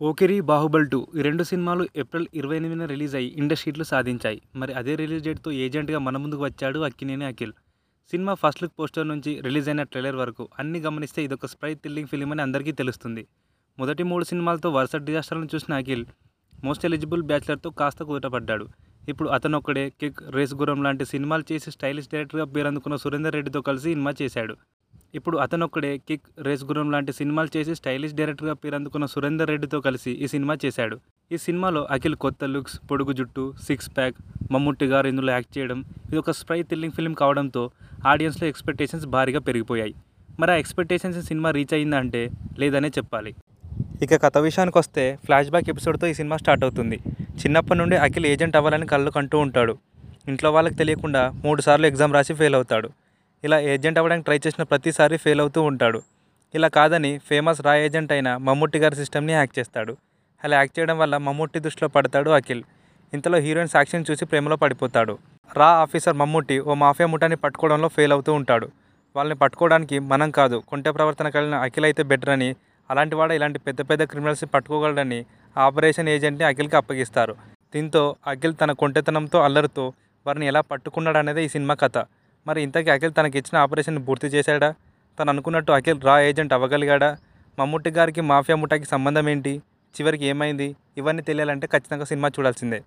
Pokiri బాహుబల్ two ఈ రెండు సినిమాలు ఏప్రిల్ ఇరవై ఎనిమిదిన రిలీజ్ అయ్యి ఇండస్ట్రీట్లు సాధించాయి. మరి అదే రిలీజ్ డేట్తో ఏజెంట్గా మన ముందుకు వచ్చాడు Akkineni Akhil. Cinema first look poster నుంచి రిలీజ్ అయిన ట్రైలర్ వరకు అన్ని గమనిస్తే ఇదొక స్ప్రై థ్రిల్లింగ్ ఫిలిం అని అందరికీ తెలుస్తుంది. మొదటి మూడు సినిమాలతో వరుస డిజాస్టర్లను చూసిన అఖిల్ మోస్ట్ ఎలిజిబుల్ బ్యాచ్లర్తో కాస్త కుదటపడ్డాడు ఇప్పుడు అతను ఒక్కడే కిక్ రేస్ గురం లాంటి సినిమాలు చేసి స్టైలిష్ డైరెక్టర్గా పేరందుకున్న సురేందర్ రెడ్డితో కలిసి సినిమా చేశాడు. ఇప్పుడు అతనొక్కడే కిక్ రేస్ గురం లాంటి సినిమాలు చేసి స్టైలిష్ డైరెక్టర్గా పేరందుకున్న సురేందర్ రెడ్డితో కలిసి ఈ సినిమా చేశాడు. ఈ సినిమాలో అఖిల్ కొత్త లుక్స్ పొడుగు జుట్టు సిక్స్ ప్యాక్ మమ్ముట్టి గారు ఇందులో యాక్ట్ చేయడం ఇది ఒక స్ప్రై థ్రిల్లింగ్ ఫిల్మ్ కావడంతో ఆడియన్స్లో ఎక్స్పెక్టేషన్స్ భారీగా పెరిగిపోయాయి. మరి ఆ ఎక్స్పెక్టేషన్స్ సినిమా రీచ్ అయిందా అంటే లేదనే చెప్పాలి. ఇక కథ విషయానికి వస్తే ఫ్లాష్ బ్యాక్ ఎపిసోడ్తో ఈ సినిమా స్టార్ట్ అవుతుంది. చిన్నప్పటి నుండి అఖిల్ ఏజెంట్ అవ్వాలని కళ్ళు కంటూ ఉంటాడు. ఇంట్లో వాళ్ళకి తెలియకుండా మూడు సార్లు ఎగ్జామ్ రాసి ఫెయిల్ అవుతాడు. ఇలా ఏజెంట్ అవ్వడానికి ట్రై చేసిన ప్రతిసారి ఫెయిల్ అవుతూ ఉంటాడు. ఇలా కాదని ఫేమస్ రా ఏజెంట్ అయిన మమ్ముట్టి గారి సిస్టమ్ని హ్యాక్ చేస్తాడు. అలా హ్యాక్ చేయడం వల్ల మమ్ముట్టి దృష్టిలో పడతాడు అఖిల్. ఇంతలో హీరోయిన్ సాక్షిని చూసి ప్రేమలో పడిపోతాడు. రా ఆఫీసర్ మమ్ముట్టి ఓ మాఫియా ముఠాన్ని పట్టుకోవడంలో ఫెయిల్ అవుతూ ఉంటాడు. వాళ్ళని పట్టుకోవడానికి మనం కాదు కొంటె ప్రవర్తన కలిగిన అఖిల్ అయితే బెటర్ అని అలాంటి వాడు ఇలాంటి పెద్ద పెద్ద క్రిమినల్స్ని పట్టుకోగలడని ఆపరేషన్ ఏజెంట్ని అఖిల్కి అప్పగిస్తారు. దీంతో అఖిల్ తన కొంటెతనంతో అల్లరితో వారిని ఎలా పట్టుకున్నాడు అనేది ఈ సినిమా కథ. మరి ఇంతకీ అఖిల్ తనకి ఇచ్చిన ఆపరేషన్ పూర్తి చేశాడా? తను అనుకున్నట్టు అఖిల్ రా ఏజెంట్ అవ్వగలిగాడా? మమ్ముట్టి గారికి మాఫియా ముఠాకి సంబంధం ఏంటి చివరికి ఏమైంది? ఇవన్నీ తెలియాలంటే ఖచ్చితంగా సినిమా చూడాల్సిందే.